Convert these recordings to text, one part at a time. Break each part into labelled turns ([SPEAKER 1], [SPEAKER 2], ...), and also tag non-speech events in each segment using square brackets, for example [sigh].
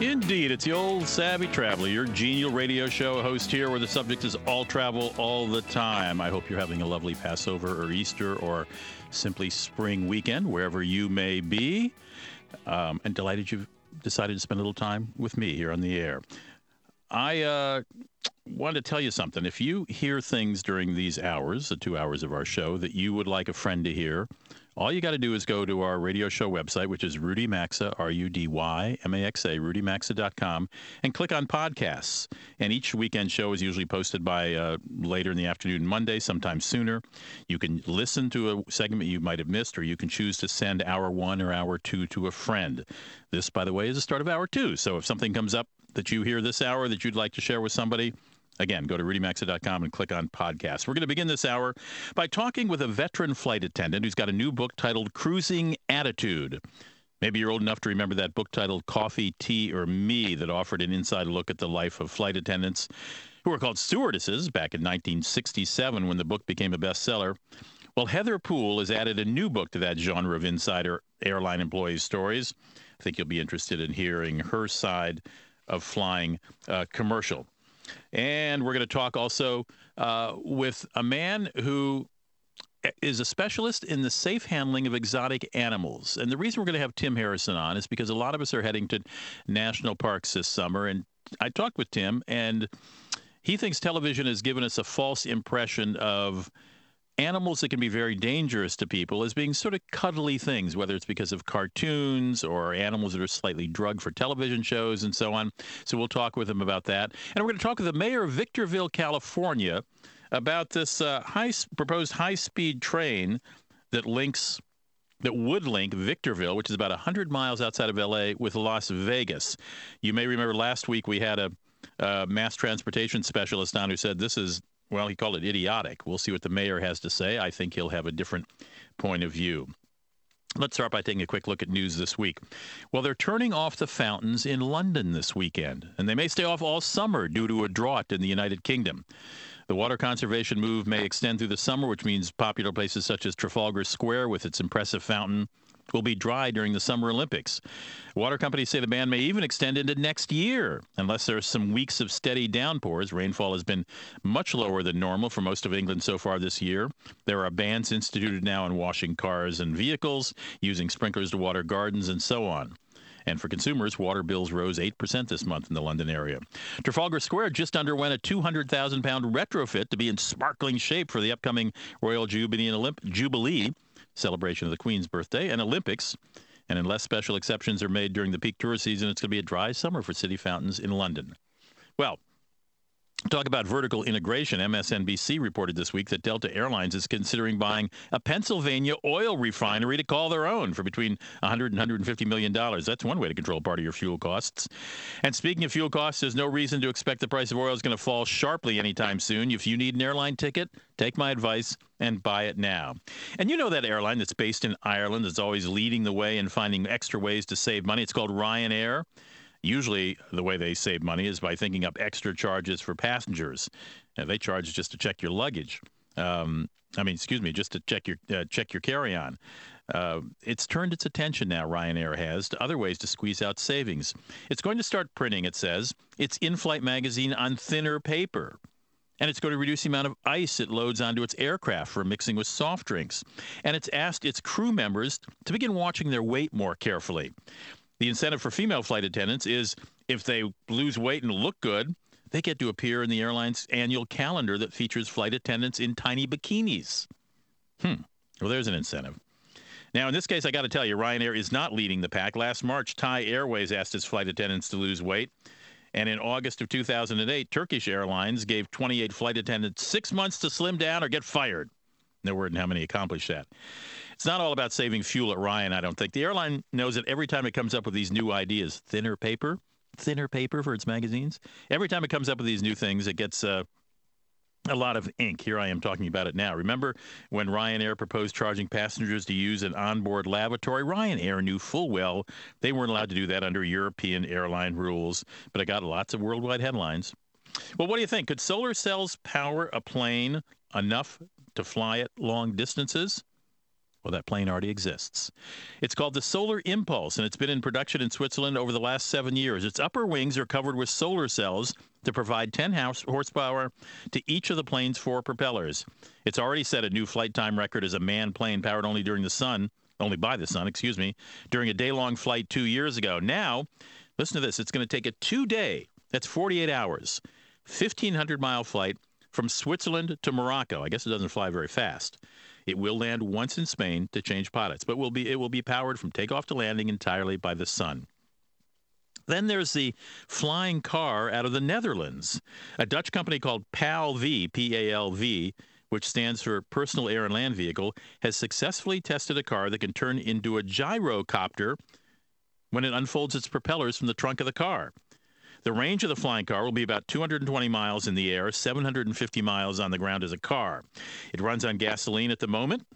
[SPEAKER 1] Indeed, it's the old savvy traveler, your genial radio show host here, where the subject is all travel all the time. I hope you're having a lovely Passover or Easter or simply spring weekend, wherever you may be. Um, and delighted you've decided to spend a little time with me here on the air. I uh, wanted to tell you something. If you hear things during these hours, the two hours of our show, that you would like a friend to hear, all you got to do is go to our radio show website, which is Rudy Maxa, R U D Y M A X A, rudymaxa.com, and click on podcasts. And each weekend show is usually posted by uh, later in the afternoon, Monday, sometimes sooner. You can listen to a segment you might have missed, or you can choose to send hour one or hour two to a friend. This, by the way, is the start of hour two. So if something comes up that you hear this hour that you'd like to share with somebody, Again, go to rudymaxa.com and click on podcasts. We're going to begin this hour by talking with a veteran flight attendant who's got a new book titled Cruising Attitude. Maybe you're old enough to remember that book titled Coffee, Tea, or Me that offered an inside look at the life of flight attendants who were called stewardesses back in 1967 when the book became a bestseller. Well, Heather Poole has added a new book to that genre of insider airline employees' stories. I think you'll be interested in hearing her side of flying uh, commercial. And we're going to talk also uh, with a man who is a specialist in the safe handling of exotic animals. And the reason we're going to have Tim Harrison on is because a lot of us are heading to national parks this summer. And I talked with Tim, and he thinks television has given us a false impression of animals that can be very dangerous to people as being sort of cuddly things, whether it's because of cartoons or animals that are slightly drugged for television shows and so on. So we'll talk with him about that. And we're going to talk with the mayor of Victorville, California, about this uh, high proposed high-speed train that links that would link Victorville, which is about 100 miles outside of LA, with Las Vegas. You may remember last week we had a uh, mass transportation specialist on who said this is well, he called it idiotic. We'll see what the mayor has to say. I think he'll have a different point of view. Let's start by taking a quick look at news this week. Well, they're turning off the fountains in London this weekend, and they may stay off all summer due to a drought in the United Kingdom. The water conservation move may extend through the summer, which means popular places such as Trafalgar Square with its impressive fountain will be dry during the Summer Olympics. Water companies say the ban may even extend into next year unless there are some weeks of steady downpours. Rainfall has been much lower than normal for most of England so far this year. There are bans instituted now on washing cars and vehicles, using sprinklers to water gardens, and so on. And for consumers, water bills rose 8% this month in the London area. Trafalgar Square just underwent a 200,000 pound retrofit to be in sparkling shape for the upcoming Royal Jubilee, celebration of the Queen's birthday, and Olympics. And unless special exceptions are made during the peak tourist season, it's going to be a dry summer for city fountains in London. Well, Talk about vertical integration. MSNBC reported this week that Delta Airlines is considering buying a Pennsylvania oil refinery to call their own for between 100 and 150 million dollars. That's one way to control part of your fuel costs. And speaking of fuel costs, there's no reason to expect the price of oil is going to fall sharply anytime soon. If you need an airline ticket, take my advice and buy it now. And you know that airline that's based in Ireland that's always leading the way in finding extra ways to save money. It's called Ryanair. Usually, the way they save money is by thinking up extra charges for passengers. Now, they charge just to check your luggage. Um, I mean, excuse me, just to check your uh, check your carry-on. Uh, it's turned its attention now, Ryanair has, to other ways to squeeze out savings. It's going to start printing, it says, its in flight magazine on thinner paper. And it's going to reduce the amount of ice it loads onto its aircraft for mixing with soft drinks. And it's asked its crew members to begin watching their weight more carefully. The incentive for female flight attendants is if they lose weight and look good, they get to appear in the airline's annual calendar that features flight attendants in tiny bikinis. Hmm. Well, there's an incentive. Now, in this case, I got to tell you, Ryanair is not leading the pack. Last March, Thai Airways asked its flight attendants to lose weight. And in August of 2008, Turkish Airlines gave 28 flight attendants six months to slim down or get fired. No word on how many accomplished that. It's not all about saving fuel at Ryan, I don't think. The airline knows that every time it comes up with these new ideas, thinner paper, thinner paper for its magazines. Every time it comes up with these new things, it gets uh, a lot of ink. Here I am talking about it now. Remember when Ryanair proposed charging passengers to use an onboard lavatory? Ryanair knew full well they weren't allowed to do that under European airline rules, but it got lots of worldwide headlines. Well, what do you think? Could solar cells power a plane enough to fly it long distances? Well, that plane already exists. It's called the Solar Impulse, and it's been in production in Switzerland over the last seven years. Its upper wings are covered with solar cells to provide 10 horsepower to each of the plane's four propellers. It's already set a new flight time record as a manned plane powered only during the sun, only by the sun, excuse me, during a day long flight two years ago. Now, listen to this it's going to take a two day, that's 48 hours, 1,500 mile flight from Switzerland to Morocco. I guess it doesn't fly very fast. It will land once in Spain to change pilots, but will be it will be powered from takeoff to landing entirely by the sun. Then there's the flying car out of the Netherlands. A Dutch company called PALV, P A L V, which stands for Personal Air and Land Vehicle, has successfully tested a car that can turn into a gyrocopter when it unfolds its propellers from the trunk of the car. The range of the flying car will be about 220 miles in the air, 750 miles on the ground as a car. It runs on gasoline at the moment.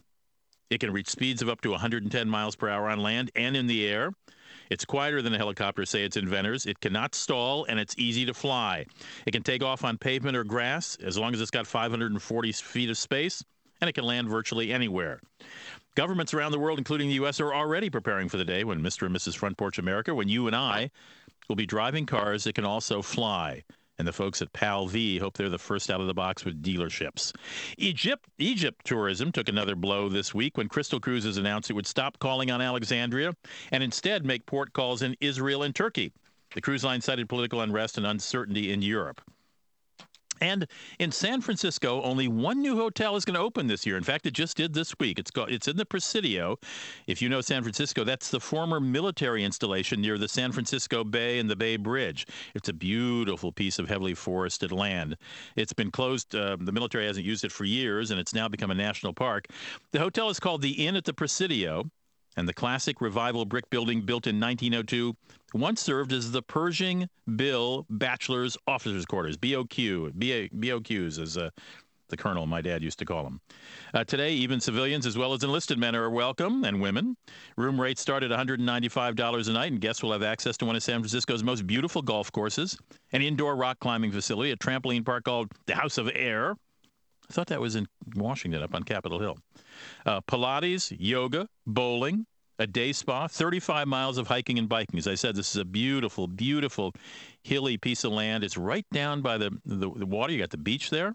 [SPEAKER 1] It can reach speeds of up to 110 miles per hour on land and in the air. It's quieter than a helicopter, say its inventors. It cannot stall, and it's easy to fly. It can take off on pavement or grass as long as it's got 540 feet of space, and it can land virtually anywhere. Governments around the world, including the U.S., are already preparing for the day when Mr. and Mrs. Front Porch America, when you and I will be driving cars that can also fly. And the folks at PAL-V hope they're the first out of the box with dealerships. Egypt, Egypt tourism took another blow this week when Crystal Cruises announced it would stop calling on Alexandria and instead make port calls in Israel and Turkey. The cruise line cited political unrest and uncertainty in Europe. And in San Francisco, only one new hotel is going to open this year. In fact, it just did this week. It's called, it's in the Presidio. If you know San Francisco, that's the former military installation near the San Francisco Bay and the Bay Bridge. It's a beautiful piece of heavily forested land. It's been closed. Uh, the military hasn't used it for years, and it's now become a national park. The hotel is called the Inn at the Presidio and the classic revival brick building built in 1902 once served as the Pershing Bill Bachelor's Officers' Quarters, BOQ, BOQs, as uh, the colonel, my dad, used to call them. Uh, today, even civilians as well as enlisted men are welcome, and women. Room rates start at $195 a night, and guests will have access to one of San Francisco's most beautiful golf courses, an indoor rock climbing facility, a trampoline park called the House of Air. I thought that was in Washington, up on Capitol Hill. Uh, Pilates, yoga, bowling, a day spa, 35 miles of hiking and biking. As I said, this is a beautiful, beautiful hilly piece of land. It's right down by the, the, the water. You got the beach there.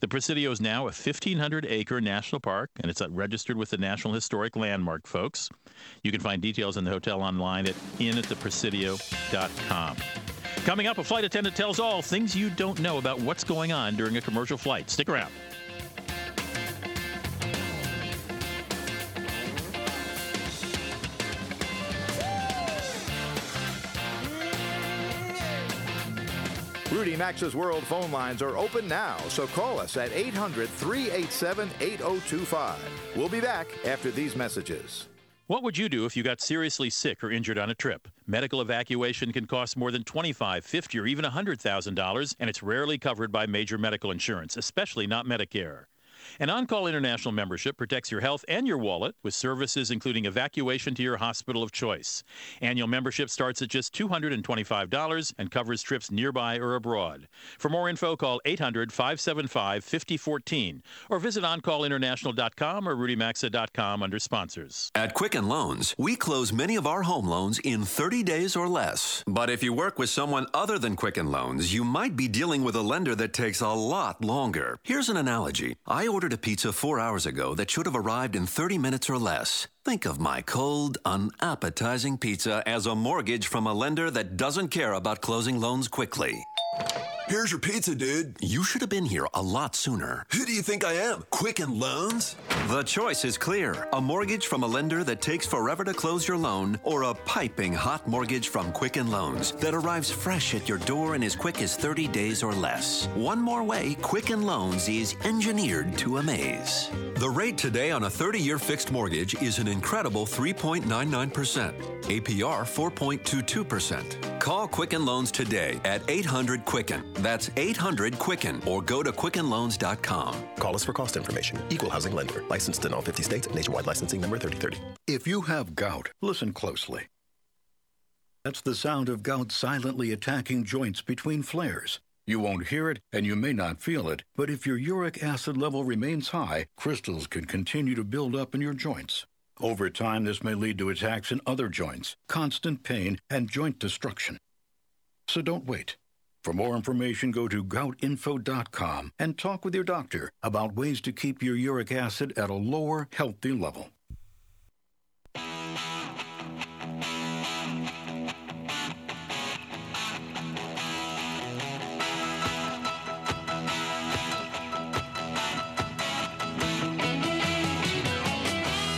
[SPEAKER 1] The Presidio is now a 1,500 acre national park, and it's uh, registered with the National Historic Landmark, folks. You can find details on the hotel online at inatthepresidio.com. Coming up, a flight attendant tells all things you don't know about what's going on during a commercial flight. Stick around.
[SPEAKER 2] Rudy Maxa's World phone lines are open now, so call us at 800 387 8025. We'll be back after these messages.
[SPEAKER 1] What would you do if you got seriously sick or injured on a trip? Medical evacuation can cost more than $25, $50, or even $100,000, and it's rarely covered by major medical insurance, especially not Medicare. An On Call International membership protects your health and your wallet with services including evacuation to your hospital of choice. Annual membership starts at just $225 and covers trips nearby or abroad. For more info, call 800 575 5014 or visit OnCallInternational.com or RudyMaxa.com under sponsors.
[SPEAKER 3] At Quicken Loans, we close many of our home loans in 30 days or less. But if you work with someone other than Quicken Loans, you might be dealing with a lender that takes a lot longer. Here's an analogy. I ordered a pizza four hours ago that should have arrived in 30 minutes or less. Think of my cold, unappetizing pizza as a mortgage from a lender that doesn't care about closing loans quickly.
[SPEAKER 4] Here's your pizza, dude.
[SPEAKER 3] You should have been here a lot sooner.
[SPEAKER 4] Who do you think I am? Quicken Loans?
[SPEAKER 3] The choice is clear a mortgage from a lender that takes forever to close your loan, or a piping hot mortgage from Quicken Loans that arrives fresh at your door in as quick as 30 days or less. One more way Quicken Loans is engineered to amaze. The rate today on a 30 year fixed mortgage is an incredible 3.99%, APR 4.22%. Call Quicken Loans today at 800 Quicken. That's 800 Quicken or go to QuickenLoans.com.
[SPEAKER 5] Call us for cost information. Equal housing lender. Licensed in all 50 states. Nationwide licensing number 3030.
[SPEAKER 6] If you have gout, listen closely. That's the sound of gout silently attacking joints between flares. You won't hear it and you may not feel it, but if your uric acid level remains high, crystals can continue to build up in your joints. Over time, this may lead to attacks in other joints, constant pain, and joint destruction. So don't wait. For more information, go to goutinfo.com and talk with your doctor about ways to keep your uric acid at a lower, healthy level.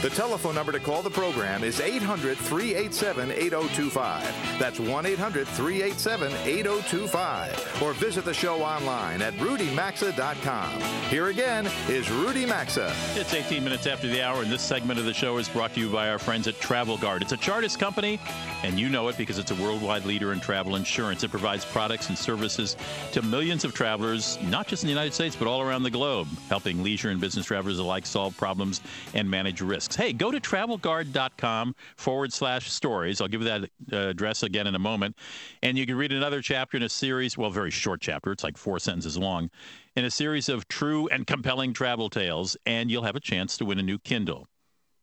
[SPEAKER 2] The telephone number to call the program is 800 387 8025. That's 1 800 387 8025. Or visit the show online at rudymaxa.com. Here again is Rudy Maxa.
[SPEAKER 1] It's 18 minutes after the hour, and this segment of the show is brought to you by our friends at Travel Guard. It's a Chartis company, and you know it because it's a worldwide leader in travel insurance. It provides products and services to millions of travelers, not just in the United States, but all around the globe, helping leisure and business travelers alike solve problems and manage risks. Hey, go to travelguard.com forward slash stories. I'll give you that uh, address again in a moment. And you can read another chapter in a series, well, very short chapter. It's like four sentences long, in a series of true and compelling travel tales, and you'll have a chance to win a new Kindle.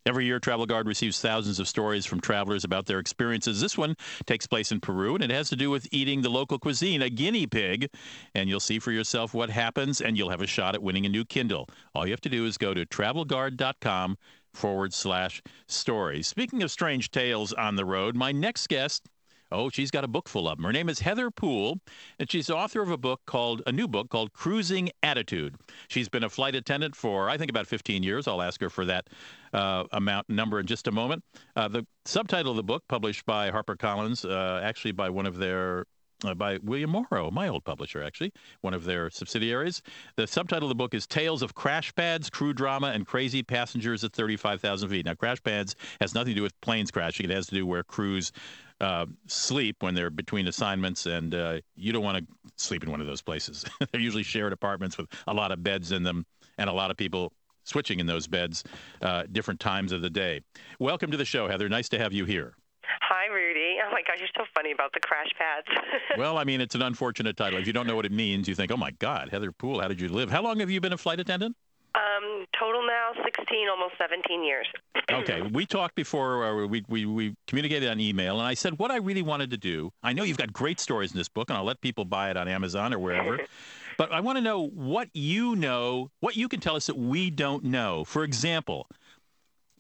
[SPEAKER 1] Every year, Travel Guard receives thousands of stories from travelers about their experiences. This one takes place in Peru, and it has to do with eating the local cuisine, a guinea pig. And you'll see for yourself what happens, and you'll have a shot at winning a new Kindle. All you have to do is go to travelguard.com forward slash stories. Speaking of strange tales on the road, my next guest Oh, she's got a book full of them. Her name is Heather Poole, and she's author of a book called a new book called Cruising Attitude. She's been a flight attendant for I think about 15 years. I'll ask her for that uh, amount number in just a moment. Uh, the subtitle of the book, published by HarperCollins, uh, actually by one of their by William Morrow, my old publisher, actually, one of their subsidiaries. The subtitle of the book is Tales of Crash Pads, Crew Drama, and Crazy Passengers at 35,000 Feet. Now, crash pads has nothing to do with planes crashing. It has to do where crews uh, sleep when they're between assignments, and uh, you don't want to sleep in one of those places. [laughs] they're usually shared apartments with a lot of beds in them and a lot of people switching in those beds uh, different times of the day. Welcome to the show, Heather. Nice to have you here.
[SPEAKER 7] Hi, Rudy. Oh my gosh, you're so funny about the crash pads. [laughs]
[SPEAKER 1] well, I mean, it's an unfortunate title. If you don't know what it means, you think, "Oh my God, Heather Poole, how did you live?" How long have you been a flight attendant?
[SPEAKER 7] Um, total now 16, almost 17 years. [clears throat]
[SPEAKER 1] okay, we talked before. Uh, we, we we communicated on email, and I said what I really wanted to do. I know you've got great stories in this book, and I'll let people buy it on Amazon or wherever. [laughs] but I want to know what you know, what you can tell us that we don't know. For example,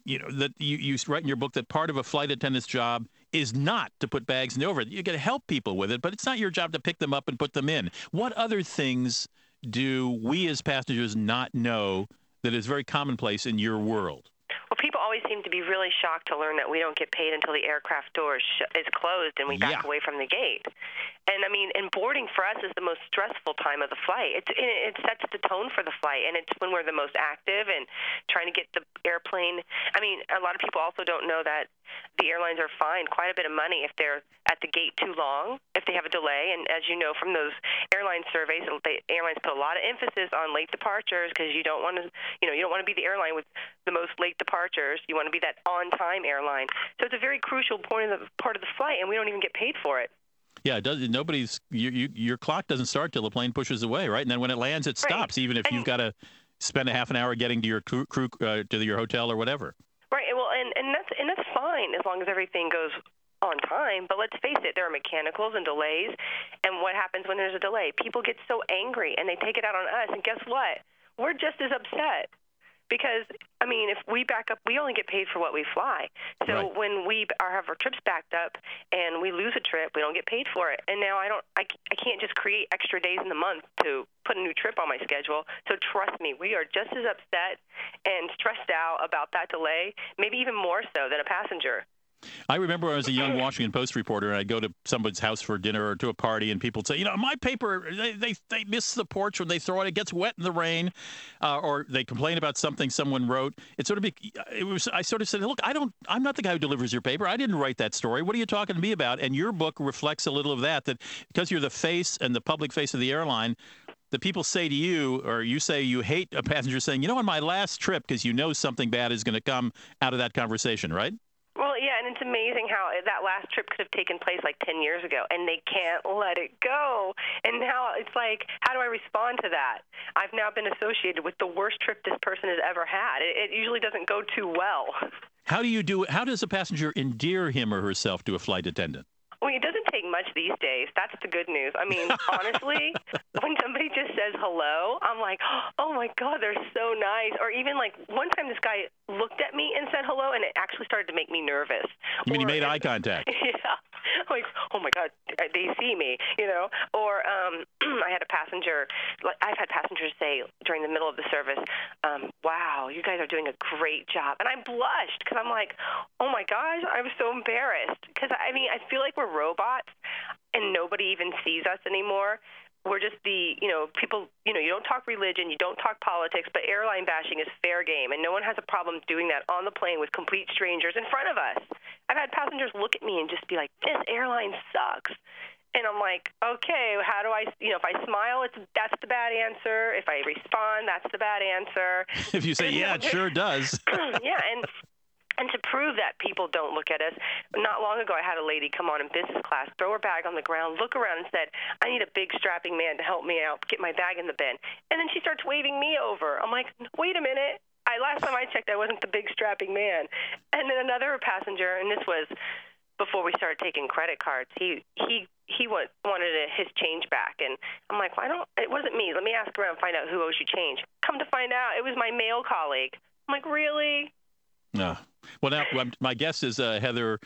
[SPEAKER 1] you know that you, you write in your book that part of a flight attendant's job is not to put bags in the overhead. You got to help people with it, but it's not your job to pick them up and put them in. What other things do we as passengers not know that is very commonplace in your world?
[SPEAKER 7] Well, people always seem to be really shocked to learn that we don't get paid until the aircraft door is, sh- is closed and we back
[SPEAKER 1] Yeah.
[SPEAKER 7] away from the gate. And I mean, and boarding for us is the most stressful time of the flight. It's, it, it sets the tone for the flight, and it's when we're the most active and trying to get the airplane. I mean, a lot of people also don't know that the airlines are fined quite a bit of money if they're at the gate too long, if they have a delay. And as you know from those airline surveys, the airlines put a lot of emphasis on late departures because you don't want to, you know, you don't want to be the airline with the most late departures. You want to be that on-time airline. So it's a very crucial point of the part of the flight, and we don't even get paid for it.
[SPEAKER 1] Yeah, it does. Nobody's you, you, your clock doesn't start till the plane pushes away, right? And then when it lands, it
[SPEAKER 7] Right.
[SPEAKER 1] stops, even if you've got to spend a half an hour getting to your crew, crew uh, to your hotel or whatever.
[SPEAKER 7] Right. Well, and and that's and that's fine as long as everything goes on time. But let's face it, there are mechanicals and delays. And what happens when there's a delay? People get so angry and they take it out on us. And guess what? We're just as upset because I mean, if we back up, we only get paid for what we fly. So
[SPEAKER 1] Right.
[SPEAKER 7] when we are, have our trips backed up and we lose a trip, we don't get paid for it. And now I don't, I, I can't just create extra days in the month to put a new trip on my schedule. So trust me, we are just as upset and stressed out about that delay, maybe even more so than a passenger.
[SPEAKER 1] I remember when I was a young Washington Post reporter, and I'd go to somebody's house for dinner or to a party, and people would say, you know, my paper, they, they, they miss the porch when they throw it, it gets wet in the rain, uh, or they complain about something someone wrote. It sort of, be, it was, I sort of said, look, I don't, I'm not the guy who delivers your paper. I didn't write that story. What are you talking to me about? And your book reflects a little of that, that because you're the face and the public face of the airline, the people say to you, or you say you hate a passenger saying, you know, on my last trip, because you know something bad is going to come out of that conversation, right?
[SPEAKER 7] Well, yeah, and it's amazing how that last trip could have taken place like 10 years ago, and they can't let it go. And now it's like, how do I respond to that? I've now been associated with the worst trip this person has ever had. It, it usually doesn't go too well.
[SPEAKER 1] How do you do? How does a passenger endear him or herself to a flight attendant?
[SPEAKER 7] Well, it doesn't take much these days. That's the good news. I mean, [laughs] honestly, when somebody just says hello, I'm like, oh my God, they're so nice. Or even like one time this guy looked at me and said hello, and it actually started to make me nervous.
[SPEAKER 1] You mean he made eye [laughs] contact?
[SPEAKER 7] yeah. [laughs] Like, oh my God, they see me, you know. Or um, [clears throat] I had a passenger. Like I've had passengers say during the middle of the service, um, "Wow, you guys are doing a great job," and I blushed because I'm like, oh my gosh, I'm so embarrassed because I mean I feel like we're robots and nobody even sees us anymore. We're just the, you know, people, you know, you don't talk religion, you don't talk politics, but airline bashing is fair game, and no one has a problem doing that on the plane with complete strangers in front of us. I've had passengers look at me and just be like, "This airline sucks," and I'm like, "Okay, how do I, you know, if I smile, it's that's the bad answer. If I respond, that's the bad answer." [laughs]
[SPEAKER 1] If you say, yeah, it sure [laughs] does. [clears throat]
[SPEAKER 7] yeah, and and to prove that people don't look at us, not long ago I had a lady come on in business class, throw her bag on the ground, look around and said, I need a big strapping man to help me out, get my bag in the bin. And then she starts waving me over. I'm like, wait a minute. I last time I checked I wasn't the big strapping man. And then another passenger, and this was before we started taking credit cards, he he he wa- wanted his change back, and I'm like, well, don't. It wasn't me. Let me ask around and find out who owes you change. Come to find out, it was my male colleague. I'm like, really?
[SPEAKER 1] No. Well, now um, my guest is uh, Heather.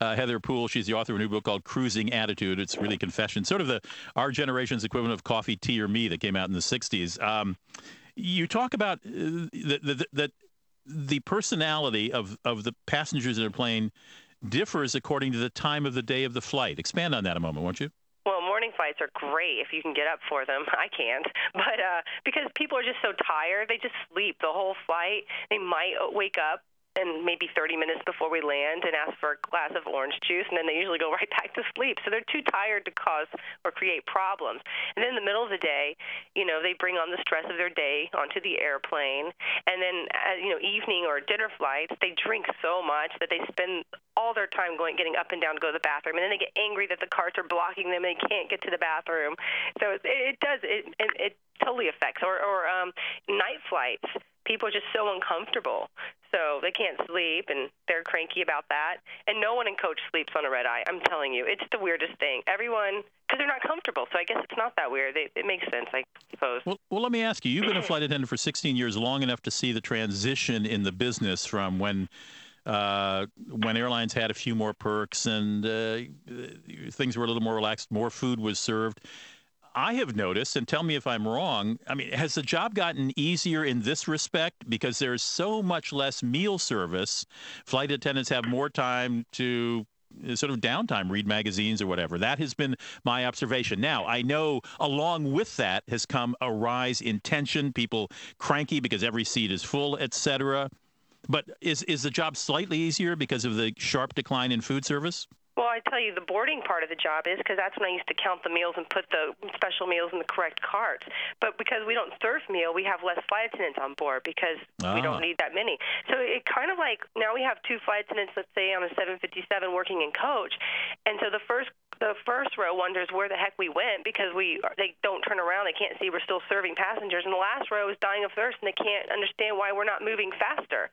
[SPEAKER 1] Uh, Heather Poole, she's the author of a new book called Cruising Attitude. It's really confession, sort of the our generation's equivalent of Coffee, Tea, or Me that came out in the '60s. Um, you talk about uh, that the, the, the personality of, of the passengers in a plane differs according to the time of the day of the flight. Expand on that a moment, won't you?
[SPEAKER 7] Well, morning flights are great if you can get up for them. [laughs] I can't, but uh, because people are just so tired, they just sleep the whole flight. They might wake up and maybe 30 minutes before we land and ask for a glass of orange juice, and then they usually go [laughs] right back to sleep. So they're too tired to cause or create problems. And then in the middle of the day, you know, they bring on the stress of their day onto the airplane, and then uh, you know, evening or dinner flights, they drink so much that they spend all their time going getting up and down to go to the bathroom, and then they get angry that the carts are blocking them and they can't get to the bathroom. So it, it does it, it it totally affects. Or or um, night flights, people are just so uncomfortable, so they can't sleep and they're cranky about that. And no one in coach sleeps on a red eye. I'm telling you, it's the weirdest thing. Everyone because they're not comfortable. So I guess it's not that weird. It, it makes sense, I suppose.
[SPEAKER 1] Well, well, let me ask you. You've been a flight attendant for 16 years, long enough to see the transition in the business from when uh, when airlines had a few more perks and uh, things were a little more relaxed, more food was served. I have noticed, and tell me if I'm wrong. I mean, has the job gotten easier in this respect because there's so much less meal service? Flight attendants have more time to uh, sort of downtime, read magazines or whatever. That has been my observation. Now, I know along with that has come a rise in tension, people cranky because every seat is full, etc. But is is the job slightly easier because of the sharp decline in food service?
[SPEAKER 7] Well, I tell you, the boarding part of the job is because that's when I used to count the meals and put the special meals in the correct carts. But because we don't serve meal, we have less flight attendants on board because we
[SPEAKER 1] Ah.
[SPEAKER 7] don't need that many. So it kind of like now we have two flight attendants, let's say on a 757 working in coach, and so the first the first row wonders where the heck we went because we they don't turn around, they can't see we're still serving passengers, and the last row is dying of thirst and they can't understand why we're not moving faster.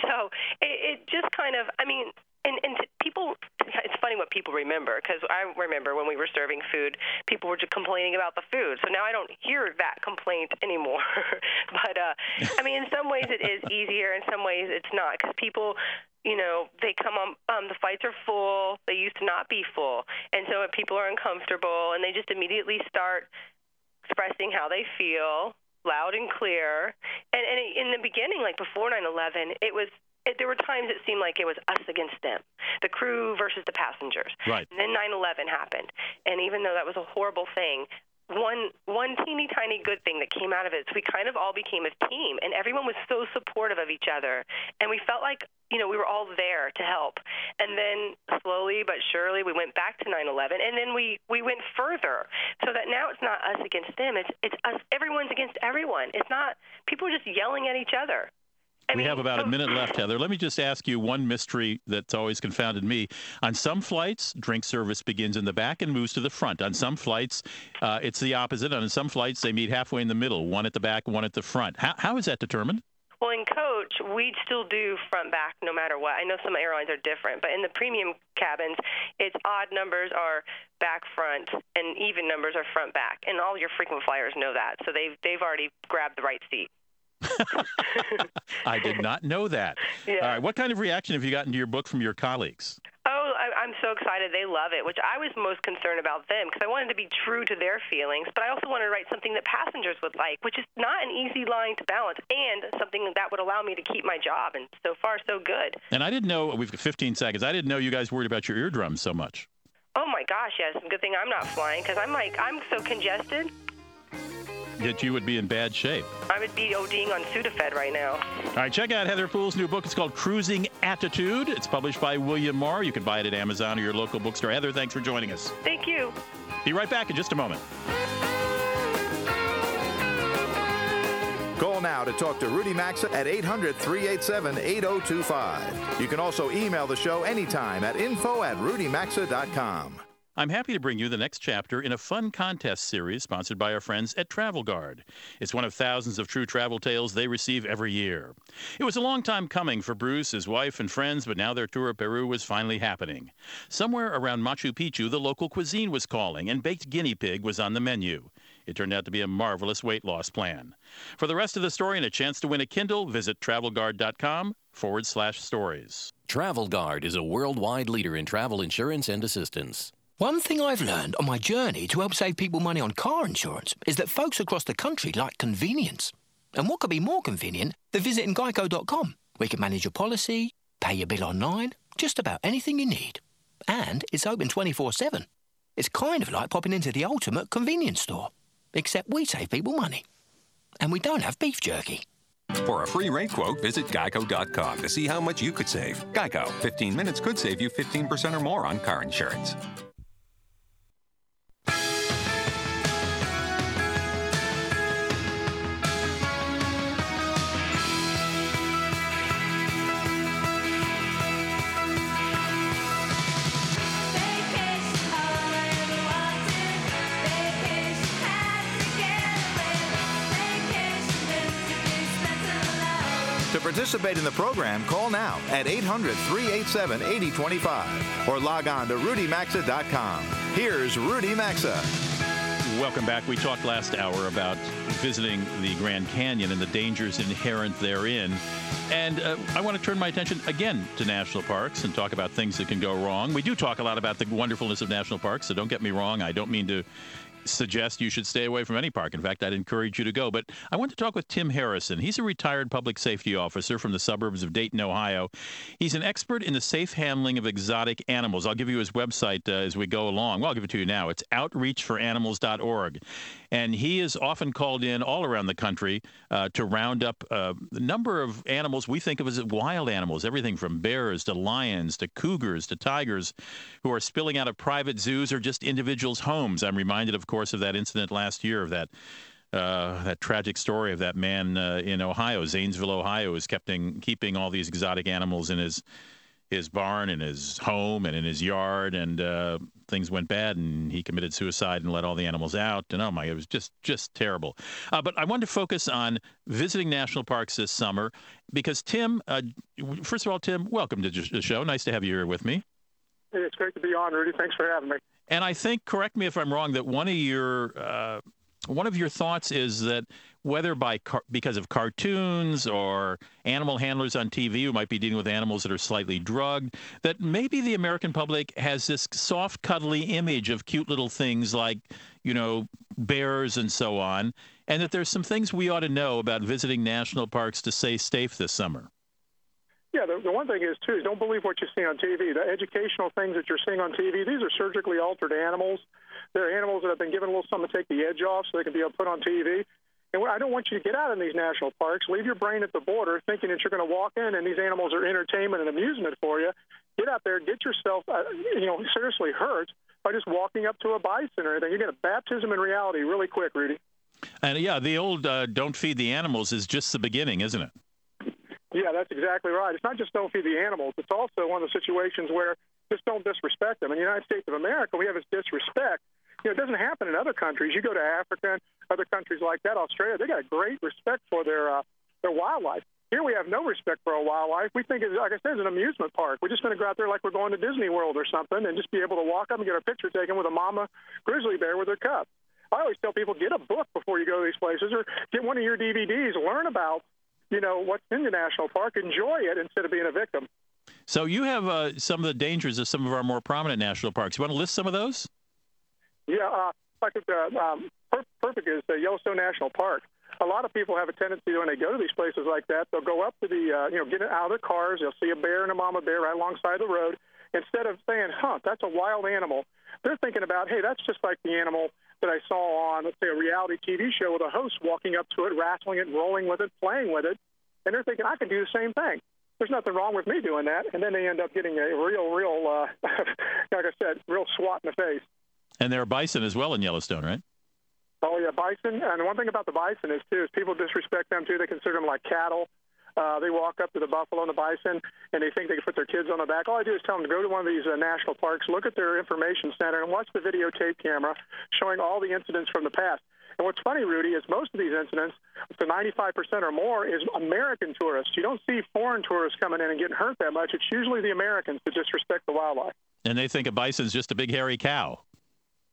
[SPEAKER 7] So it, it just kind of, I mean, and and people, [laughs] it's funny what people remember because I remember when we were serving food, people were just complaining about the food. So now I don't hear that complaint anymore. [laughs] but uh, I mean, in some ways it is easier, in some ways it's not because people you know, they come on, um, the fights are full. They used to not be full. And so people are uncomfortable and they just immediately start expressing how they feel loud and clear. And, and in the beginning, like before 9 11, it was there were times it seemed like it was us against them, the crew versus the passengers.
[SPEAKER 1] Right.
[SPEAKER 7] And then 9/11 happened, and even though that was a horrible thing, one one teeny tiny good thing that came out of it is we kind of all became a team and everyone was so supportive of each other. And we felt like you know we were all there to help. And then slowly but surely we went back to 9/11 and then we we went further. So that now it's not us against them it's it's us everyone's against everyone. It's not people are just yelling at each other I
[SPEAKER 1] we
[SPEAKER 7] mean,
[SPEAKER 1] have about a minute left, Heather. Let me just ask you one mystery that's always confounded me. On some flights, drink service begins in the back and moves to the front. On some flights, uh, it's the opposite. On some flights, they meet halfway in the middle, one at the back, one at the front. How, how is that determined?
[SPEAKER 7] Well, in coach, we still do front back no matter what. I know some airlines are different, but in the premium cabins, it's odd numbers are back front and even numbers are front back. And all your frequent flyers know that, so they've they've already grabbed the right seat. [laughs]
[SPEAKER 1] I did not know that. [laughs]
[SPEAKER 7] Yeah.
[SPEAKER 1] All right. What kind of reaction have you gotten to your book from your colleagues?
[SPEAKER 7] Oh, I, I'm so excited. They love it, which I was most concerned about them because I wanted to be true to their feelings, but I also wanted to write something that passengers would like, which is not an easy line to balance, and something that would allow me to keep my job. And so far, so good.
[SPEAKER 1] And I didn't know, we've got 15 seconds. I didn't know you guys worried about your eardrums so much.
[SPEAKER 7] Oh my gosh, yes. Good thing I'm not flying because I'm like I'm so congested.
[SPEAKER 1] That you would be in bad shape.
[SPEAKER 7] I would be ODing on Sudafed right now.
[SPEAKER 1] All right, check out Heather Poole's new book. It's called Cruising Attitude. It's published by William Morrow. You can buy it at Amazon or your local bookstore. Heather, thanks for joining us.
[SPEAKER 7] Thank you.
[SPEAKER 1] Be right back in just a moment.
[SPEAKER 2] Call now to talk to Rudy Maxa at 800 387 8025. You can also email the show anytime at info at rudymaxa.com.
[SPEAKER 1] I'm happy to bring you the next chapter in a fun contest series sponsored by our friends at Travel Guard. It's one of thousands of true travel tales they receive every year. It was a long time coming for Bruce, his wife, and friends, but now their tour of Peru was finally happening. Somewhere around Machu Picchu, the local cuisine was calling, and baked guinea pig was on the menu. It turned out to be a marvelous weight loss plan. For the rest of the story and a chance to win a Kindle, visit travelguard.com forward slash stories.
[SPEAKER 8] Travel Guard is a worldwide leader in travel insurance and assistance.
[SPEAKER 9] One thing I've learned on my journey to help save people money on car insurance is that folks across the country like convenience. And what could be more convenient than visiting geico.com, you can manage your policy, pay your bill online, just about anything you need. And it's open 24 7. It's kind of like popping into the ultimate convenience store, except we save people money. And we don't have beef jerky.
[SPEAKER 10] For a free rate quote, visit geico.com to see how much you could save. Geico, 15 minutes could save you 15% or more on car insurance.
[SPEAKER 2] Participate in the program, call now at 800 387 8025 or log on to rudymaxa.com. Here's Rudy Maxa.
[SPEAKER 1] Welcome back. We talked last hour about visiting the Grand Canyon and the dangers inherent therein. And uh, I want to turn my attention again to national parks and talk about things that can go wrong. We do talk a lot about the wonderfulness of national parks, so don't get me wrong. I don't mean to suggest you should stay away from any park. In fact, I'd encourage you to go. But I want to talk with Tim Harrison. He's a retired public safety officer from the suburbs of Dayton, Ohio. He's an expert in the safe handling of exotic animals. I'll give you his website uh, as we go along. Well, I'll give it to you now. It's outreachforanimals.org. And he is often called in all around the country uh, to round up uh, the number of animals we think of as wild animals, everything from bears to lions to cougars to tigers who are spilling out of private zoos or just individuals' homes. I'm reminded, of course, of that incident last year of that uh, that tragic story of that man uh, in Ohio, Zanesville, Ohio, who's keeping keeping all these exotic animals in his his barn, and his home, and in his yard, and uh, things went bad, and he committed suicide and let all the animals out. And oh my, it was just just terrible. Uh, but I wanted to focus on visiting national parks this summer because Tim, uh, first of all, Tim, welcome to the show. Nice to have you here with me.
[SPEAKER 11] It's great to be on, Rudy. Thanks for having me.
[SPEAKER 1] And I think, correct me if I'm wrong, that one of your uh, one of your thoughts is that whether by car- because of cartoons or animal handlers on TV who might be dealing with animals that are slightly drugged, that maybe the American public has this soft, cuddly image of cute little things like, you know, bears and so on, and that there's some things we ought to know about visiting national parks to stay safe this summer.
[SPEAKER 11] Yeah, the, the one thing is too is don't believe what you see on TV. The educational things that you're seeing on TV, these are surgically altered animals. They're animals that have been given a little something to take the edge off, so they can be put on TV. And I don't want you to get out in these national parks. Leave your brain at the border, thinking that you're going to walk in and these animals are entertainment and amusement for you. Get out there, get yourself, uh, you know, seriously hurt by just walking up to a bison or anything. You're get a baptism in reality really quick, Rudy.
[SPEAKER 1] And yeah, the old uh, "don't feed the animals" is just the beginning, isn't it?
[SPEAKER 11] Yeah, that's exactly right. It's not just don't feed the animals. It's also one of the situations where just don't disrespect them. In the United States of America, we have this disrespect you know, it doesn't happen in other countries. You go to Africa and other countries like that, Australia, they got a great respect for their uh, their wildlife. Here we have no respect for our wildlife. We think, it's, like I said, it's an amusement park. We're just going to go out there like we're going to Disney World or something and just be able to walk up and get a picture taken with a mama grizzly bear with her cub. I always tell people, get a book before you go to these places or get one of your DVDs. Learn about, you know, what's in the national park. Enjoy it instead of being a victim.
[SPEAKER 1] So you have uh, some of the dangers of some of our more prominent national parks. You want to list some of those?
[SPEAKER 11] Yeah, uh, like uh, um, perfect is the Yellowstone National Park. A lot of people have a tendency when they go to these places like that, they'll go up to the, uh, you know, get out of their cars. They'll see a bear and a mama bear right alongside the road. Instead of saying, "Huh, that's a wild animal," they're thinking about, "Hey, that's just like the animal that I saw on, let's say, a reality TV show with a host walking up to it, wrestling it, rolling with it, playing with it," and they're thinking, "I can do the same thing." There's nothing wrong with me doing that, and then they end up getting a real, real, uh, [laughs] like I said, real swat in the face.
[SPEAKER 1] And there are bison as well in Yellowstone, right?
[SPEAKER 11] Oh yeah, bison. And one thing about the bison is too is people disrespect them too. They consider them like cattle. Uh, they walk up to the buffalo and the bison, and they think they can put their kids on the back. All I do is tell them to go to one of these uh, national parks, look at their information center, and watch the videotape camera showing all the incidents from the past. And what's funny, Rudy, is most of these incidents, up to 95% or more, is American tourists. You don't see foreign tourists coming in and getting hurt that much. It's usually the Americans that disrespect the wildlife.
[SPEAKER 1] And they think a bison's just a big hairy cow.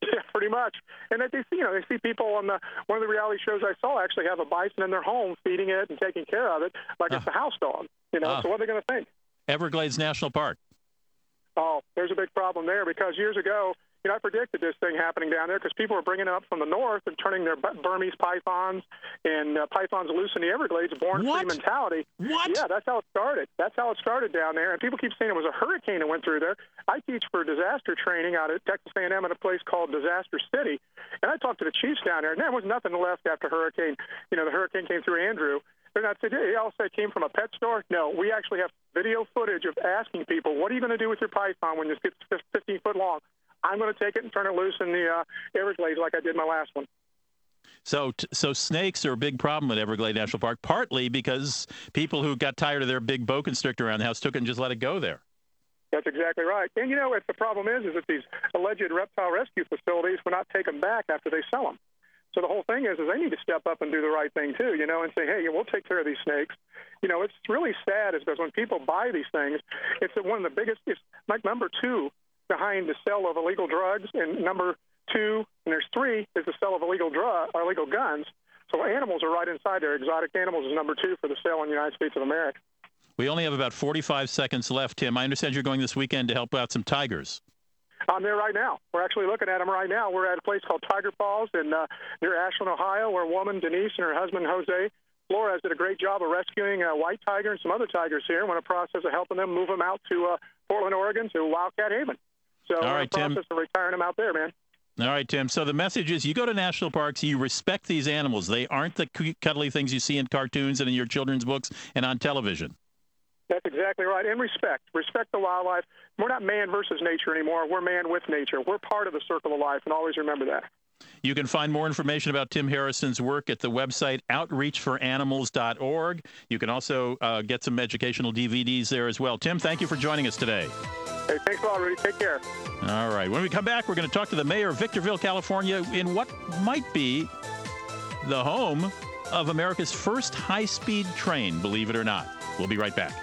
[SPEAKER 1] [laughs]
[SPEAKER 11] Yeah, pretty much. And that they see, you know, they see people on the one of the reality shows I saw actually have a bison in their home, feeding it and taking care of it like uh, it's a house dog. You know, uh, so what are they going to think?
[SPEAKER 1] Everglades National Park.
[SPEAKER 11] Oh, there's a big problem there because years ago you know, I predicted this thing happening down there because people were bringing it up from the north and turning their Burmese pythons and uh, pythons loose in the Everglades, born free mentality.
[SPEAKER 1] What?
[SPEAKER 11] Yeah, that's how it started. That's how it started down there. And people keep saying it was a hurricane that went through there. I teach for disaster training out at Texas A&M at a place called Disaster City, and I talked to the chiefs down there, and there was nothing left after hurricane. You know, the hurricane came through Andrew. They're not saying, they all say it came from a pet store. No, we actually have video footage of asking people, what are you going to do with your python when it gets 15 foot long? I'm going to take it and turn it loose in the uh, Everglades like I did my last one.
[SPEAKER 1] So, so snakes are a big problem at Everglade National Park, partly because people who got tired of their big boa constrictor around the house took it and just let it go there.
[SPEAKER 11] That's exactly right. And you know, what the problem is, is that these alleged reptile rescue facilities will not take them back after they sell them. So the whole thing is, is they need to step up and do the right thing too, you know, and say, hey, we'll take care of these snakes. You know, it's really sad is because when people buy these things, it's one of the biggest. It's like number two behind the sale of illegal drugs, and number two, and there's three, is the sale of illegal drug or illegal guns. So animals are right inside there. Exotic animals is number two for the sale in the United States of America.
[SPEAKER 1] We only have about 45 seconds left, Tim. I understand you're going this weekend to help out some tigers.
[SPEAKER 11] I'm there right now. We're actually looking at them right now. We're at a place called Tiger Falls in uh, near Ashland, Ohio, where a woman, Denise, and her husband, Jose Flores, did a great job of rescuing a white tiger and some other tigers here. We're in a process of helping them move them out to uh, Portland, Oregon, to Wildcat Haven. So
[SPEAKER 1] All right,
[SPEAKER 11] process
[SPEAKER 1] Tim.
[SPEAKER 11] of retiring them out there, man.
[SPEAKER 1] All right, Tim. So the message is you go to national parks, you respect these animals. They aren't the cuddly things you see in cartoons and in your children's books and on television.
[SPEAKER 11] That's exactly right. And respect. Respect the wildlife. We're not man versus nature anymore. We're man with nature. We're part of the circle of life, and always remember that.
[SPEAKER 1] You can find more information about Tim Harrison's work at the website outreachforanimals.org. You can also uh, get some educational DVDs there as well. Tim, thank you for joining us today.
[SPEAKER 11] Hey, thanks a lot, Rudy. Take care.
[SPEAKER 1] All right. When we come back, we're going to talk to the mayor of Victorville, California, in what might be the home of America's first high speed train, believe it or not. We'll be right back.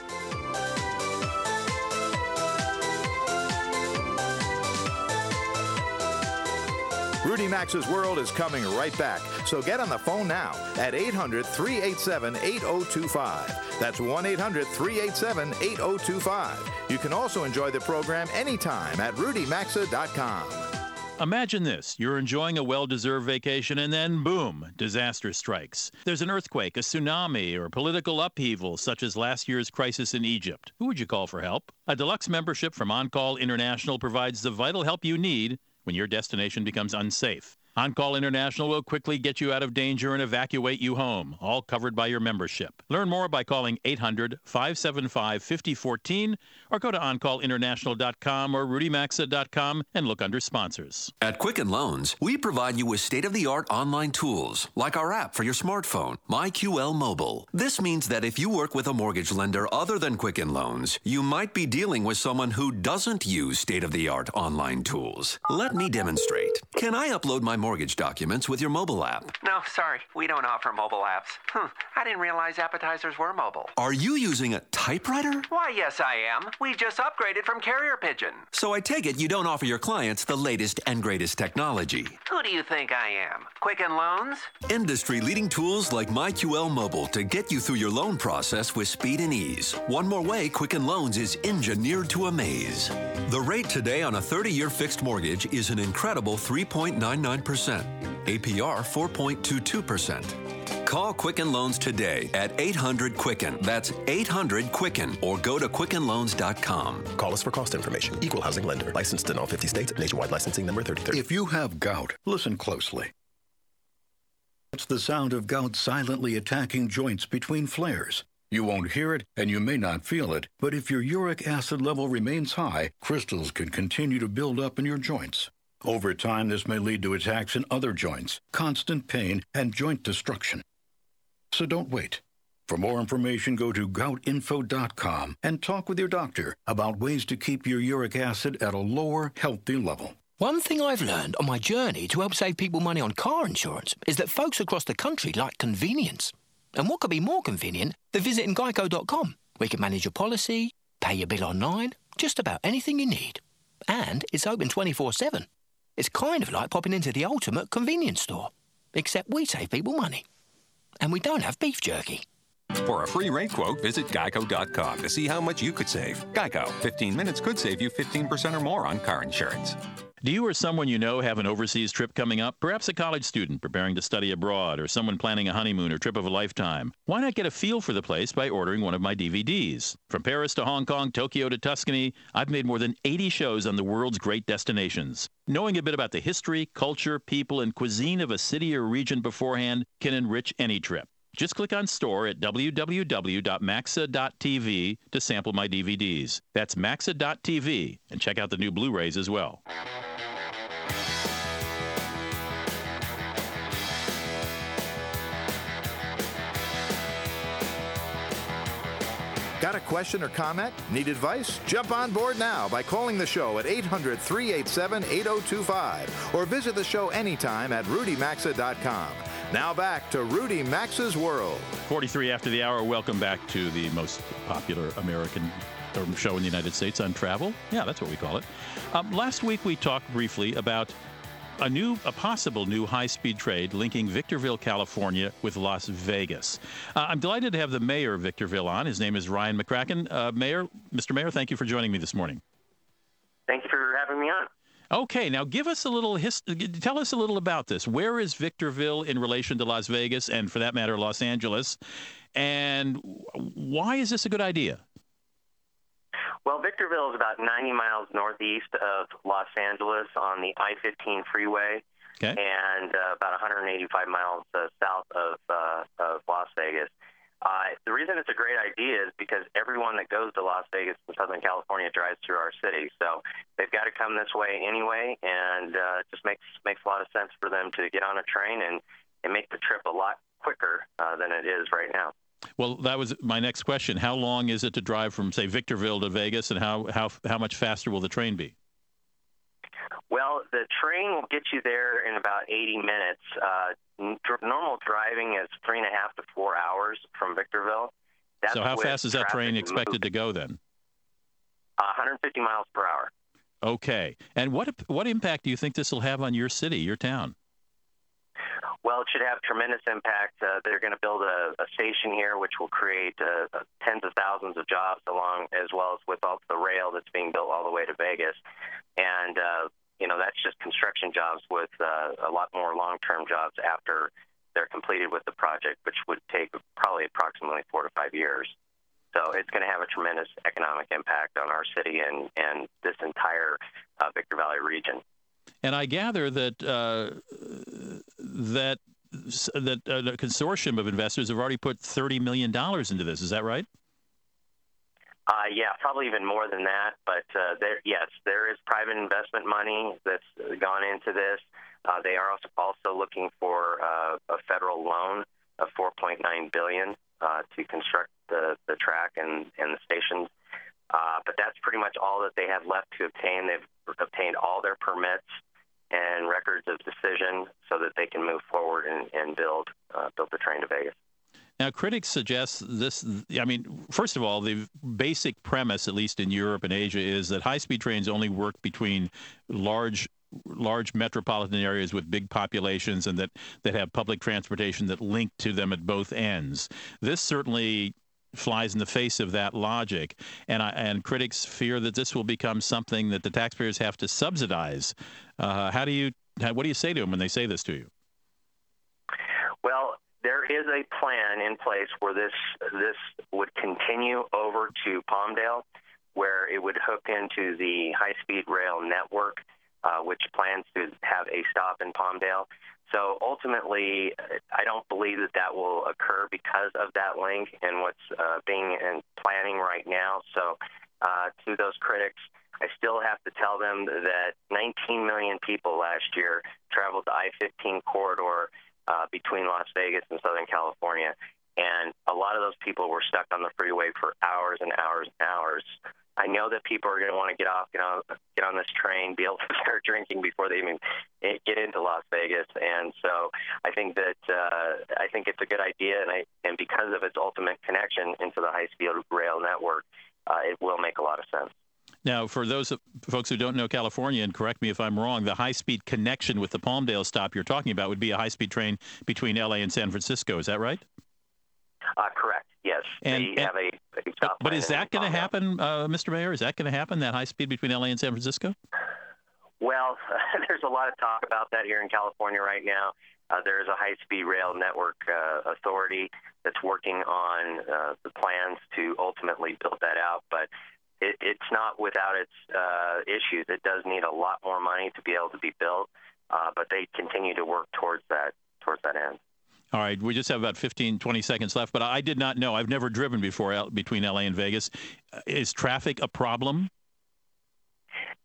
[SPEAKER 2] Rudy Maxa's World is coming right back so get on the phone now at 800 387 8025. That's 1 800 387 8025. You can also enjoy the program anytime at rudymaxa.com.
[SPEAKER 1] Imagine this you're enjoying a well deserved vacation, and then boom, disaster strikes. There's an earthquake, a tsunami, or political upheaval, such as last year's crisis in Egypt. Who would you call for help? A deluxe membership from On Call International provides the vital help you need when your destination becomes unsafe. On Call International will quickly get you out of danger and evacuate you home, all covered by your membership. Learn more by calling 800 575 5014 or go to OnCallInternational.com or RudyMaxa.com and look under sponsors.
[SPEAKER 3] At Quicken Loans, we provide you with state of the art online tools, like our app for your smartphone, MyQL Mobile. This means that if you work with a mortgage lender other than Quicken Loans, you might be dealing with someone who doesn't use state of the art online tools. Let me demonstrate. Can I upload my mortgage documents with your mobile app?
[SPEAKER 12] No, sorry, we don't offer mobile apps. Hmm, I didn't realize appetizers were mobile.
[SPEAKER 3] Are you using a typewriter?
[SPEAKER 12] Why, yes, I am. We just upgraded from Carrier Pigeon.
[SPEAKER 3] So I take it you don't offer your clients the latest and greatest technology.
[SPEAKER 12] Who do you think I am? Quicken Loans?
[SPEAKER 3] Industry leading tools like MyQL Mobile to get you through your loan process with speed and ease. One more way Quicken Loans is engineered to amaze. The rate today on a 30 year fixed mortgage is an incredible 3.99%. APR 4.22%. Call Quicken Loans today at 800 Quicken. That's 800 Quicken or go to QuickenLoans.com.
[SPEAKER 5] Call us for cost information. Equal housing lender. Licensed in all 50 states. Nationwide licensing number 33.
[SPEAKER 6] If you have gout, listen closely. It's the sound of gout silently attacking joints between flares. You won't hear it and you may not feel it, but if your uric acid level remains high, crystals can continue to build up in your joints. Over time, this may lead to attacks in other joints, constant pain, and joint destruction. So don't wait. For more information, go to goutinfo.com and talk with your doctor about ways to keep your uric acid at a lower, healthy level.
[SPEAKER 9] One thing I've learned on my journey to help save people money on car insurance is that folks across the country like convenience. And what could be more convenient than visiting geico.com? We can manage your policy, pay your bill online, just about anything you need. And it's open 24 7. It's kind of like popping into the ultimate convenience store, except we save people money. And we don't have beef jerky.
[SPEAKER 10] For a free rate quote, visit geico.com to see how much you could save. Geico, 15 minutes could save you 15% or more on car insurance.
[SPEAKER 1] Do you or someone you know have an overseas trip coming up? Perhaps a college student preparing to study abroad, or someone planning a honeymoon or trip of a lifetime. Why not get a feel for the place by ordering one of my DVDs? From Paris to Hong Kong, Tokyo to Tuscany, I've made more than 80 shows on the world's great destinations. Knowing a bit about the history, culture, people, and cuisine of a city or region beforehand can enrich any trip. Just click on store at www.maxa.tv to sample my DVDs. That's maxa.tv and check out the new Blu-rays as well.
[SPEAKER 2] Got a question or comment? Need advice? Jump on board now by calling the show at 800 387 8025 or visit the show anytime at rudymaxa.com. Now back to Rudy Maxa's World.
[SPEAKER 1] 43 after the hour. Welcome back to the most popular American show in the United States on travel. Yeah, that's what we call it. Um, last week we talked briefly about a new, a possible new high-speed trade linking Victorville, California, with Las Vegas. Uh, I'm delighted to have the mayor of Victorville on. His name is Ryan McEachron. Uh, mayor, Mr. Mayor, thank you for joining me this morning.
[SPEAKER 13] Thank you for having me on.
[SPEAKER 1] Okay, now give us a little hist- tell us a little about this. Where is Victorville in relation to Las Vegas and for that matter Los Angeles? And why is this a good idea?
[SPEAKER 13] Well, Victorville is about 90 miles northeast of Los Angeles on the I-15 freeway,
[SPEAKER 1] okay.
[SPEAKER 13] and uh, about 185 miles uh, south of, uh, of Las Vegas. Uh, the reason it's a great idea is because everyone that goes to Las Vegas and Southern California drives through our city, so they've got to come this way anyway, and uh, it just makes makes a lot of sense for them to get on a train and and make the trip a lot quicker uh, than it is right now.
[SPEAKER 1] Well, that was my next question. How long is it to drive from, say, Victorville to Vegas, and how how how much faster will the train be?
[SPEAKER 13] Well, the train will get you there in about 80 minutes. Uh, normal driving is three and a half to four hours from Victorville.
[SPEAKER 1] That's so, how fast is that train expected to go then?
[SPEAKER 13] Uh, 150 miles per hour.
[SPEAKER 1] Okay. And what what impact do you think this will have on your city, your town?
[SPEAKER 13] Well, it should have tremendous impact. Uh, they're going to build a, a station here, which will create uh, tens of thousands of jobs along, as well as with all the rail that's being built all the way to Vegas. And uh, you know, that's just construction jobs with uh, a lot more long-term jobs after they're completed with the project, which would take probably approximately four to five years. So it's going to have a tremendous economic impact on our city and, and this entire uh, Victor Valley region.
[SPEAKER 1] And I gather that uh, that that uh, a consortium of investors have already put thirty million dollars into this. Is that right?
[SPEAKER 13] Uh, yeah, probably even more than that. But uh, there, yes, there is private investment money that's gone into this. Uh, they are also, looking for uh, a federal loan of 4.9 billion uh, to construct the, the track and, and the stations. Uh, but that's pretty much all that they have left to obtain. They've obtained all their permits and records of decision so that they can move forward and, and build uh, build the train to Vegas.
[SPEAKER 1] Now, critics suggest this. I mean, first of all, the basic premise, at least in Europe and Asia, is that high-speed trains only work between large large metropolitan areas with big populations and that, that have public transportation that link to them at both ends. This certainly flies in the face of that logic, and I, and critics fear that this will become something that the taxpayers have to subsidize. Uh, how do you what do you say to them when they say this to you?
[SPEAKER 13] Well, there is a plan in place where this this would continue over to Palmdale, where it would hook into the high-speed rail network, uh, which plans to have a stop in Palmdale. So ultimately, I don't believe that that will occur because of that link and what's uh, being in planning right now. So uh, to those critics, I still have to tell them that 19 million people last year traveled the I-15 corridor uh, between Las Vegas and Southern California. And a lot of those people were stuck on the freeway for hours and hours and hours. I know that people are going to want to get off, get on, get on this train, be able [laughs] to start drinking before they even get into Las Vegas, and so I think that uh, I think it's a good idea, and I and because of its ultimate connection into the high-speed rail network, uh, it will make a lot of sense.
[SPEAKER 1] Now, for those folks who don't know California, and correct me if I'm wrong, the high-speed connection with the Palmdale stop you're talking about would be a high-speed train between LA and San Francisco. Is that right?
[SPEAKER 13] Uh, correct. Yes.
[SPEAKER 1] And, and,
[SPEAKER 13] have a,
[SPEAKER 1] but, but is that going to happen, uh, Mr. Mayor? Is that going to happen? That high speed between LA and San Francisco?
[SPEAKER 13] Well, [laughs] there's a lot of talk about that here in California right now. Uh, there's a high-speed rail network uh, authority that's working on uh, the plans to ultimately build that out, but it, it's not without its uh, issues. It does need a lot more money to be able to be built, uh, but they continue to work towards that towards that end.
[SPEAKER 1] All right, we just have about 15, 20 seconds left, but I did not know. I've never driven before between LA and Vegas. Is traffic a problem?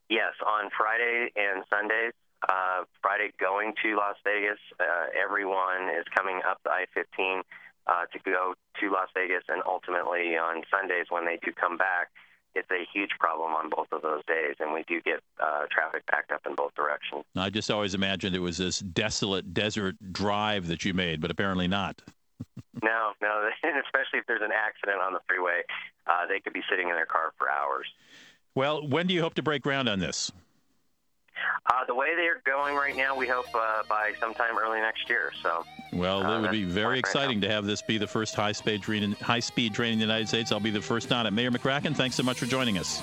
[SPEAKER 13] Yes, on Friday and Sundays. Uh, Friday going to Las Vegas, uh, everyone is coming up the I-15 uh, to go to Las Vegas, and ultimately on Sundays when they do come back, it's a huge problem on both of those days, and we do get uh, traffic backed up in both directions.
[SPEAKER 1] I just always imagined it was this desolate desert drive that you made, but apparently not. [laughs]
[SPEAKER 13] no, no, [laughs] especially if there's an accident on the freeway, uh, they could be sitting in their car for hours.
[SPEAKER 1] Well, when do you hope to break ground on this?
[SPEAKER 13] Uh, the way they're going right now, we hope uh, by sometime early next year. So.
[SPEAKER 1] Well,
[SPEAKER 13] uh,
[SPEAKER 1] it would be very exciting to have this be the first high-speed train, high-speed train in the United States. I'll be the first on it. Mayor McEachron, thanks so much for joining us.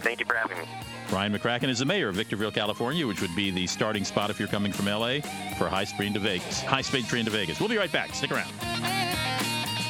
[SPEAKER 13] Thank you for having me.
[SPEAKER 1] Brian McEachron is the mayor of Victorville, California, which would be the starting spot if you're coming from LA for high-speed to Vegas. High-speed train to Vegas. We'll be right back. Stick around.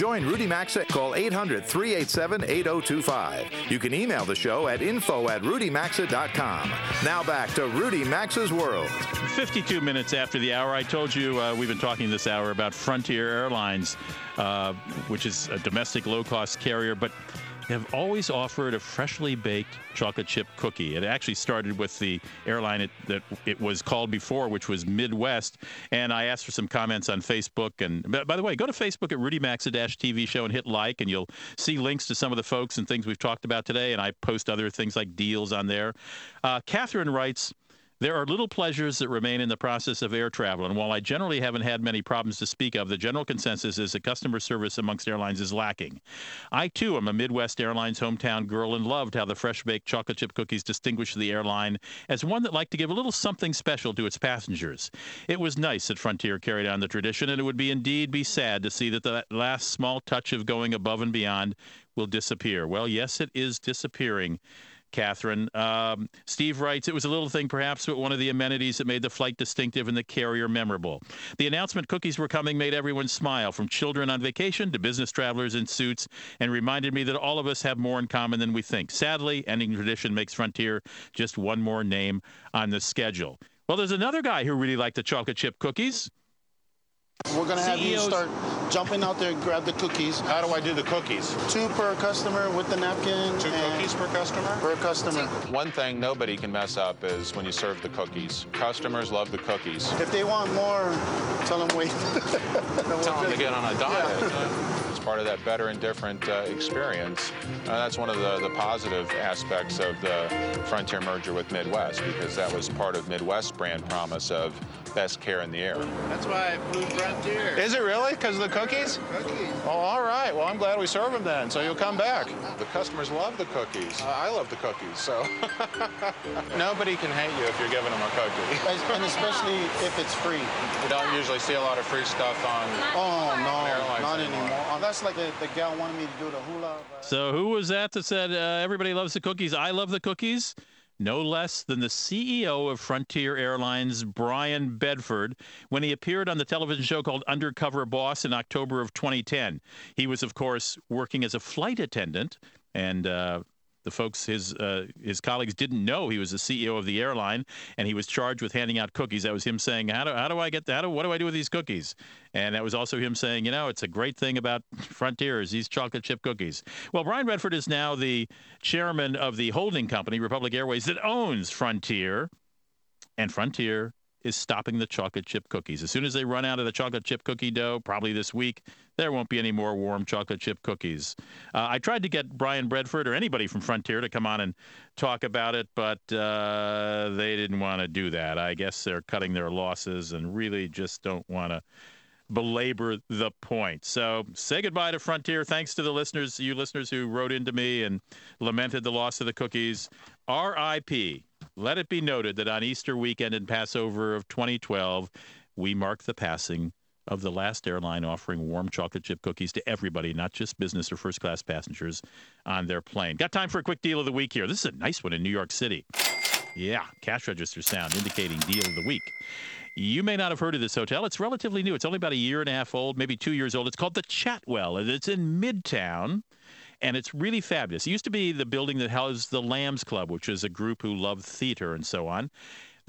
[SPEAKER 2] join Rudy Maxa, call 800 387 8025. You can email the show at info at rudymaxa.com. Now back to Rudy Maxa's World.
[SPEAKER 1] 52 minutes after the hour, I told you uh, we've been talking this hour about Frontier Airlines, uh, which is a domestic low cost carrier, but have always offered a freshly baked chocolate chip cookie. It actually started with the airline it, that it was called before, which was Midwest. And I asked for some comments on Facebook. And by the way, go to Facebook at Rudy Maxa TV show and hit like, and you'll see links to some of the folks and things we've talked about today. And I post other things like deals on there. Uh, Catherine writes, there are little pleasures that remain in the process of air travel, and while I generally haven't had many problems to speak of, the general consensus is that customer service amongst airlines is lacking. I, too, am a Midwest Airlines hometown girl and loved how the fresh baked chocolate chip cookies distinguished the airline as one that liked to give a little something special to its passengers. It was nice that Frontier carried on the tradition, and it would be indeed be sad to see that that last small touch of going above and beyond will disappear. Well, yes, it is disappearing. Catherine. Um, Steve writes, it was a little thing perhaps, but one of the amenities that made the flight distinctive and the carrier memorable. The announcement cookies were coming made everyone smile, from children on vacation to business travelers in suits, and reminded me that all of us have more in common than we think. Sadly, ending tradition makes Frontier just one more name on the schedule. Well, there's another guy who really liked the chocolate chip cookies.
[SPEAKER 14] We're going to have you start jumping out there and grab the cookies.
[SPEAKER 15] How do I do the cookies?
[SPEAKER 14] Two per customer with the napkin.
[SPEAKER 15] Two cookies per customer?
[SPEAKER 14] Per customer.
[SPEAKER 15] One thing nobody can mess up is when you serve the cookies. Customers love the cookies.
[SPEAKER 14] If they want more, tell them wait. [laughs]
[SPEAKER 15] tell them to get on a diet. Yeah. It's part of that better and different uh, experience. Uh, that's one of the, the positive aspects of the Frontier merger with Midwest because that was part of Midwest brand promise of best care in the air.
[SPEAKER 14] That's why I flew Frontier.
[SPEAKER 15] Is it really? Because of the cookies?
[SPEAKER 14] Cookies.
[SPEAKER 15] Oh, all right. Well, I'm glad we serve them then, so you'll come back. The customers love the cookies. Uh, I love the cookies, so [laughs] nobody can hate you if you're giving them a cookie.
[SPEAKER 14] and especially if it's free.
[SPEAKER 15] We don't usually see a lot of free stuff on.
[SPEAKER 14] Oh no,
[SPEAKER 15] on
[SPEAKER 14] not anymore. anymore. Oh, that's like a, the gal wanted me to do the hula.
[SPEAKER 1] So who was that that said uh, everybody loves the cookies? I love the cookies no less than the CEO of Frontier Airlines, Bryan Bedford, when he appeared on the television show called Undercover Boss in October of 2010. He was, of course, working as a flight attendant and uh, the folks, his uh, his colleagues, didn't know he was the CEO of the airline, and he was charged with handing out cookies. That was him saying, "How do how do I get that? What do I do with these cookies?" And that was also him saying, "You know, it's a great thing about Frontiers, these chocolate chip cookies." Well, Bryan Bedford is now the chairman of the holding company, Republic Airways, that owns Frontier, and Frontier is stopping the chocolate chip cookies. As soon as they run out of the chocolate chip cookie dough, probably this week, there won't be any more warm chocolate chip cookies. Uh, I tried to get Bryan Bedford or anybody from Frontier to come on and talk about it, but uh, they didn't want to do that. I guess they're cutting their losses and really just don't want to belabor the point. So say goodbye to Frontier. Thanks to the listeners, you listeners who wrote into me and lamented the loss of the cookies. R.I.P. Let it be noted that on Easter weekend and Passover of 2012, we mark the passing of the last airline offering warm chocolate chip cookies to everybody, not just business or first class passengers on their plane. Got time for a quick deal of the week here. This is a nice one in New York City. Yeah, cash register sound indicating deal of the week. You may not have heard of this hotel. It's relatively new. It's only about a year and a half old, maybe two years old. It's called the Chatwal, and it's in Midtown and it's really fabulous. It used to be the building that housed the Lambs Club, which is a group who loved theater and so on.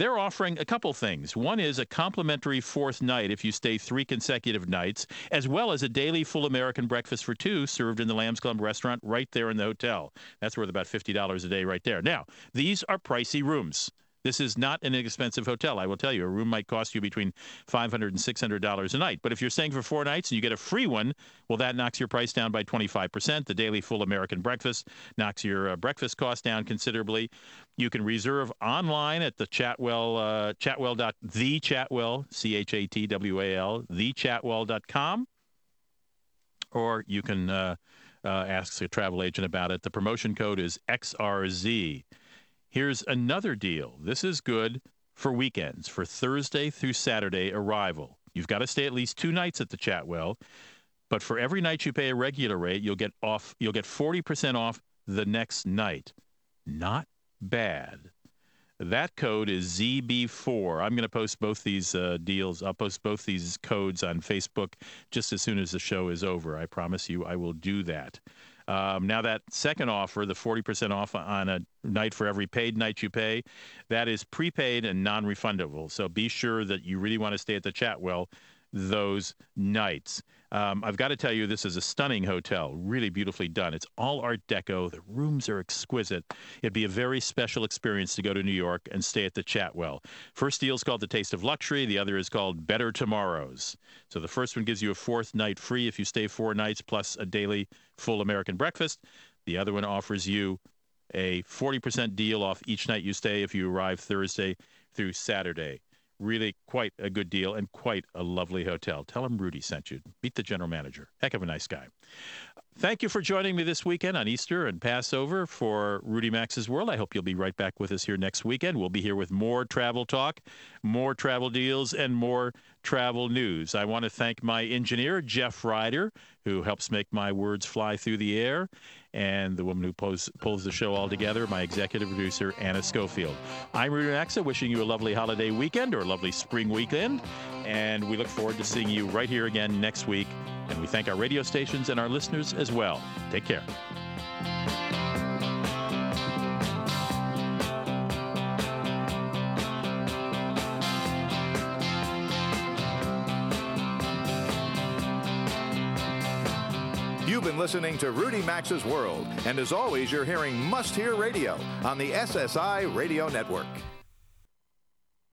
[SPEAKER 1] They're offering a couple things. One is a complimentary fourth night if you stay three consecutive nights, as well as a daily full American breakfast for two served in the Lambs Club restaurant right there in the hotel. That's worth about $50 a day right there. Now, these are pricey rooms. This is not an inexpensive hotel. I will tell you, a room might cost you between $500 and $600 a night. But if you're staying for four nights and you get a free one, well, that knocks your price down by 25%. The daily full American breakfast knocks your uh, breakfast cost down considerably. You can reserve online at the Chatwal, uh, Chatwal. The Chatwal, C H A T W A L, thechatwal.com. Or you can uh, uh, ask a travel agent about it. The promotion code is XRZ. Here's another deal. This is good for weekends, for Thursday through Saturday arrival. You've got to stay at least two nights at the Chatwal, but for every night you pay a regular rate, you'll get off you'll get 40% off the next night. Not bad. That code is ZB4. I'm going to post both these uh, deals. I'll post both these codes on Facebook just as soon as the show is over. I promise you I will do that. Um, now, that second offer, the 40% off on a night for every paid night you pay, that is prepaid and non refundable. So be sure that you really want to stay at the Chatwal those nights. Um, I've got to tell you, this is a stunning hotel, really beautifully done. It's all Art Deco. The rooms are exquisite. It'd be a very special experience to go to New York and stay at the Chatwal. First deal is called The Taste of Luxury. The other is called Better Tomorrows. So the first one gives you a fourth night free if you stay four nights plus a daily full American breakfast. The other one offers you a 40% deal off each night you stay if you arrive Thursday through Saturday. Really quite a good deal and quite a lovely hotel. Tell him Rudy sent you. Meet the general manager. Heck of a nice guy. Thank you for joining me this weekend on Easter and Passover for Rudy Maxa's World. I hope you'll be right back with us here next weekend. We'll be here with more travel talk, more travel deals, and more travel news. I want to thank my engineer, Jeff Ryder, who helps make my words fly through the air and the woman who pulls, pulls the show all together, my executive producer, Anna Schofield. I'm Rudy Maxa, wishing you a lovely holiday weekend or a lovely spring weekend, and we look forward to seeing you right here again next week. And we thank our radio stations and our listeners as well. Take care.
[SPEAKER 2] You've been listening to Rudy Maxa's World, and as always, you're hearing Must Hear Radio on the SSI Radio Network.